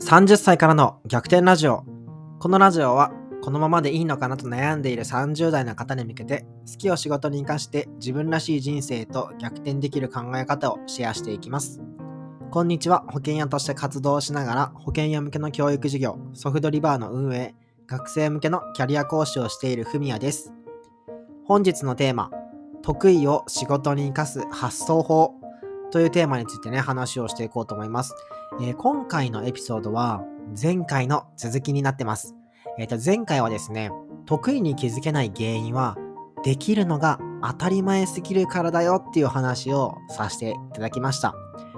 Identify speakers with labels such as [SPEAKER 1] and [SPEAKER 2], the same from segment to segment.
[SPEAKER 1] 30歳からの逆転ラジオ。このラジオは、このままでいいのかなと悩んでいる30代の方に向けて、好きを仕事に生かして自分らしい人生と逆転できる考え方をシェアしていきます。こんにちは。保険屋として活動しながら、保険屋向けの教育事業、ソフトリバーの運営、学生向けのキャリア講師をしているふみやです。本日のテーマ、得意を仕事に生かす発想法というテーマについてね、話をしていこうと思います。えー、今回のエピソードは前回の続きになってます。えっ、ー、と、前回はですね、得意に気づけない原因は、できるのが当たり前すぎるからだよっていう話をさせていただきました。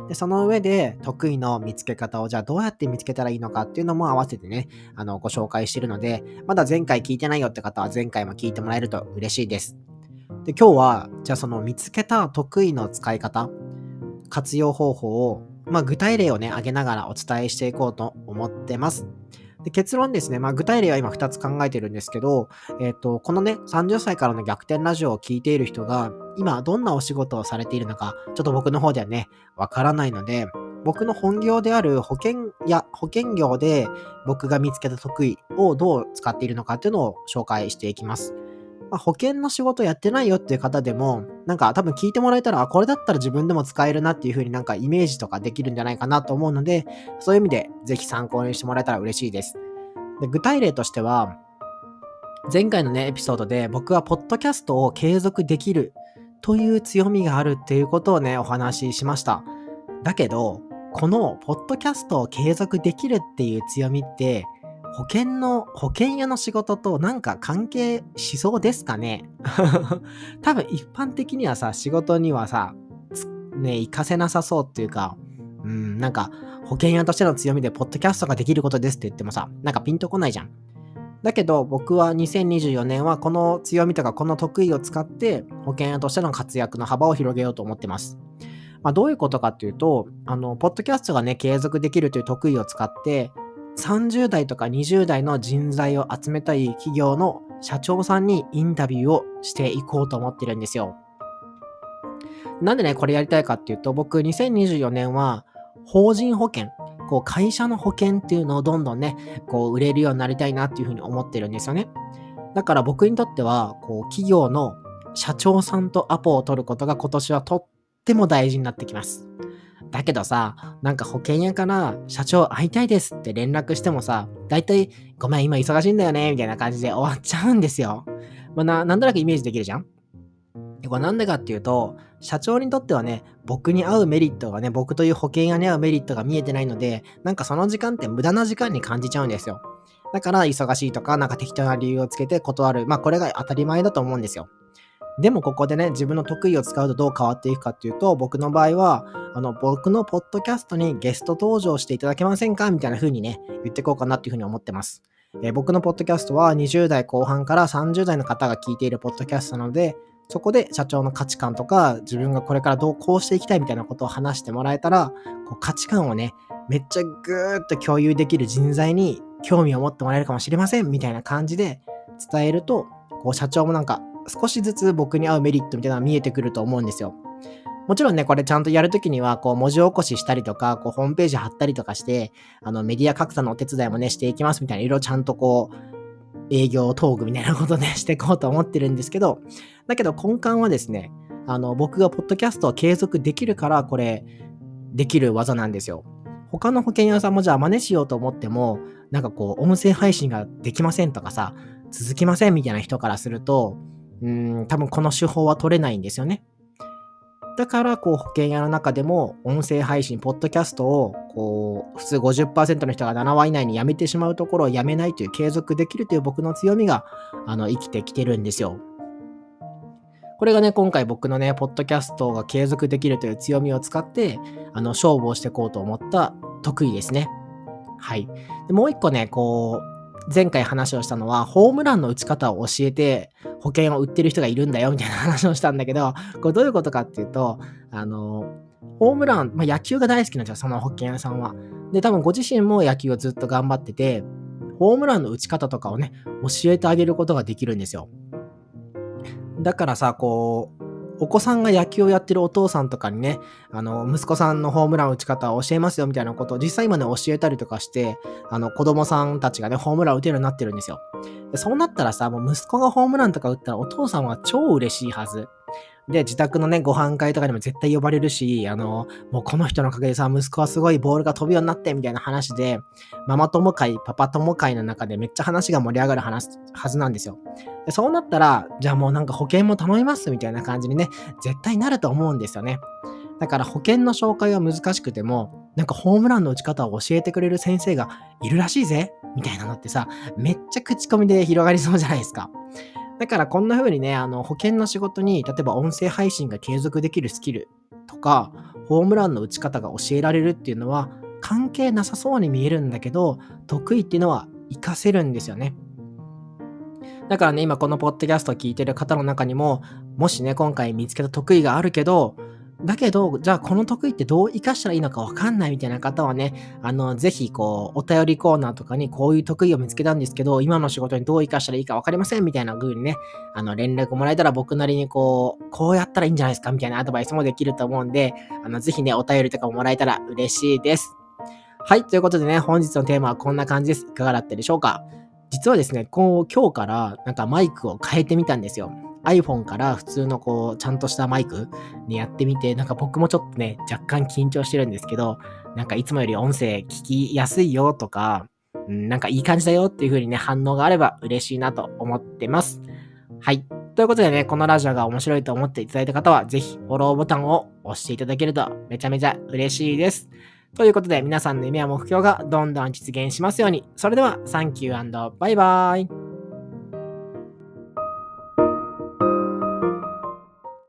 [SPEAKER 1] でその上で得意の見つけ方をじゃあどうやって見つけたらいいのかっていうのも合わせてね、あのご紹介してるので、まだ前回聞いてないよって方は前回も聞いてもらえると嬉しいです。で、今日はじゃあその見つけた得意の使い方、活用方法を、まあ、具体例をね、挙げながらお伝えしていこうと思ってます。で結論ですね、まあ、具体例は今2つ考えてるんですけど、えっ、ー、と、このね、30歳からの逆転ラジオを聴いている人が、今どんなお仕事をされているのか、ちょっと僕の方ではね、わからないので、僕の本業である保険や保険業で僕が見つけた得意をどう使っているのかっていうのを紹介していきます。まあ、保険の仕事やってないよっていう方でも、なんか多分聞いてもらえたら、これだったら自分でも使えるなっていう風になんかイメージとかできるんじゃないかなと思うので、そういう意味でぜひ参考にしてもらえたら嬉しいです。で具体例としては、前回のね、エピソードで僕はポッドキャストを継続できるという強みがあるっていうことをね、お話ししました。だけど、このポッドキャストを継続できるっていう強みって、保険の、保険屋の仕事となんか関係しそうですかね？多分一般的にはさ、仕事にはさ、ね、活かせなさそうっていうか、うん、なんか、保険屋としての強みで、ポッドキャストができることですって言ってもさ、なんかピンとこないじゃん。だけど、僕は2024年はこの強みとかこの得意を使って、保険屋としての活躍の幅を広げようと思ってます。まあ、どういうことかっていうと、あの、ポッドキャストがね、継続できるという得意を使って、30代とか20代の人材を集めたい企業の社長さんにインタビューをしていこうと思ってるんですよ。なんでね、これやりたいかっていうと、僕2024年は法人保険、こう会社の保険っていうのをどんどんね、こう売れるようになりたいなっていうふうに思ってるんですよね。だから僕にとっては、こう企業の社長さんとアポを取ることが今年はとっても大事になってきます。だけどさ、なんか保険屋から社長会いたいですって連絡してもさ、だいたいごめん今忙しいんだよね、みたいな感じで終わっちゃうんですよ。まあ、な、なんとなくイメージできるじゃん？これなんでかっていうと、社長にとってはね、僕に会うメリットがね、僕という保険屋に会うメリットが見えてないので、なんかその時間って無駄な時間に感じちゃうんですよ。だから忙しいとか、なんか適当な理由をつけて断る。まあこれが当たり前だと思うんですよ。でもここでね、自分の得意を使うとどう変わっていくかっていうと、僕の場合は、あの、僕のポッドキャストにゲスト登場していただけませんか？みたいな風にね、言っていこうかなっていう風に思ってます。えー、僕のポッドキャストは20代後半から30代の方が聞いているポッドキャストなので、そこで社長の価値観とか、自分がこれからどうこうしていきたいみたいなことを話してもらえたら、こう価値観をね、めっちゃぐーっと共有できる人材に興味を持ってもらえるかもしれませんみたいな感じで伝えると、こう社長もなんか少しずつ僕に合うメリットみたいなのが見えてくると思うんですよ。もちろんね、これちゃんとやるときには、こう、文字起こししたりとか、こう、ホームページ貼ったりとかして、あの、メディア格差のお手伝いもね、していきますみたいな、いろいろちゃんとこう、営業トークみたいなことね、していこうと思ってるんですけど、だけど根幹はですね、あの、僕がポッドキャストを継続できるから、これ、できる技なんですよ。他の保険屋さんもじゃあ真似しようと思っても、なんかこう、音声配信ができませんとかさ、続きませんみたいな人からすると、うん、多分この手法は取れないんですよね。だから、こう、保険屋の中でも、音声配信、ポッドキャストを、こう、普通50%の人が7話以内に辞めてしまうところを辞めないという、継続できるという僕の強みが、あの、生きてきてるんですよ。これがね、今回僕のね、ポッドキャストが継続できるという強みを使って、あの、勝負をしていこうと思った得意ですね。はい。でもう一個ね、こう、前回話をしたのは、ホームランの打ち方を教えて、保険を売ってる人がいるんだよ、みたいな話をしたんだけど、これどういうことかっていうと、あの、ホームラン、まあ、野球が大好きなんですよ、その保険屋さんは。で、多分ご自身も野球をずっと頑張ってて、ホームランの打ち方とかをね、教えてあげることができるんですよ。だからさ、こう、お子さんが野球をやってるお父さんとかにね、あの、息子さんのホームラン打ち方を教えますよみたいなことを実際今ね、教えたりとかして、あの、子供さんたちがね、ホームラン打てるようになってるんですよ。でそうなったらさ、もう息子がホームランとか打ったらお父さんは超嬉しいはず。で、自宅のね、ご飯会とかにも絶対呼ばれるし、あの、もうこの人のおかげでさ、息子はすごいボールが飛ぶようになって、みたいな話で、ママ友会、パパ友会の中でめっちゃ話が盛り上がる話、はずなんですよ。でそうなったら、じゃあもうなんか保険も頼みますみたいな感じにね、絶対なると思うんですよね。だから保険の紹介は難しくても、なんかホームランの打ち方を教えてくれる先生がいるらしいぜみたいなのってさ、めっちゃ口コミで広がりそうじゃないですか。だからこんな風にね、あの保険の仕事に、例えば音声配信が継続できるスキルとか、ホームランの打ち方が教えられるっていうのは、関係なさそうに見えるんだけど、得意っていうのは活かせるんですよね。だからね、今このポッドキャストを聞いてる方の中にも、もしね、今回見つけた得意があるけど、だけど、じゃあこの得意ってどう活かしたらいいのかわかんないみたいな方はね、あの、ぜひ、こう、お便りコーナーとかにこういう得意を見つけたんですけど、今の仕事にどう活かしたらいいかわかりませんみたいな風にね、あの、連絡もらえたら僕なりにこう、こうやったらいいんじゃないですかみたいなアドバイスもできると思うんで、あの、ぜひね、お便りとかももらえたら嬉しいです。はい、ということでね、本日のテーマはこんな感じです。いかがだったでしょうか？実はですね、こう、今日からなんかマイクを変えてみたんですよ。iPhone から普通のこう、ちゃんとしたマイクにやってみて、なんか僕もちょっとね、若干緊張してるんですけど、なんかいつもより音声聞きやすいよとか、うん、なんかいい感じだよっていう風にね、反応があれば嬉しいなと思ってます。はい。ということでね、このラジオが面白いと思っていただいた方は、ぜひフォローボタンを押していただけるとめちゃめちゃ嬉しいです。ということで、皆さんの夢や目標がどんどん実現しますように。それでは、サンキューバイバーイ。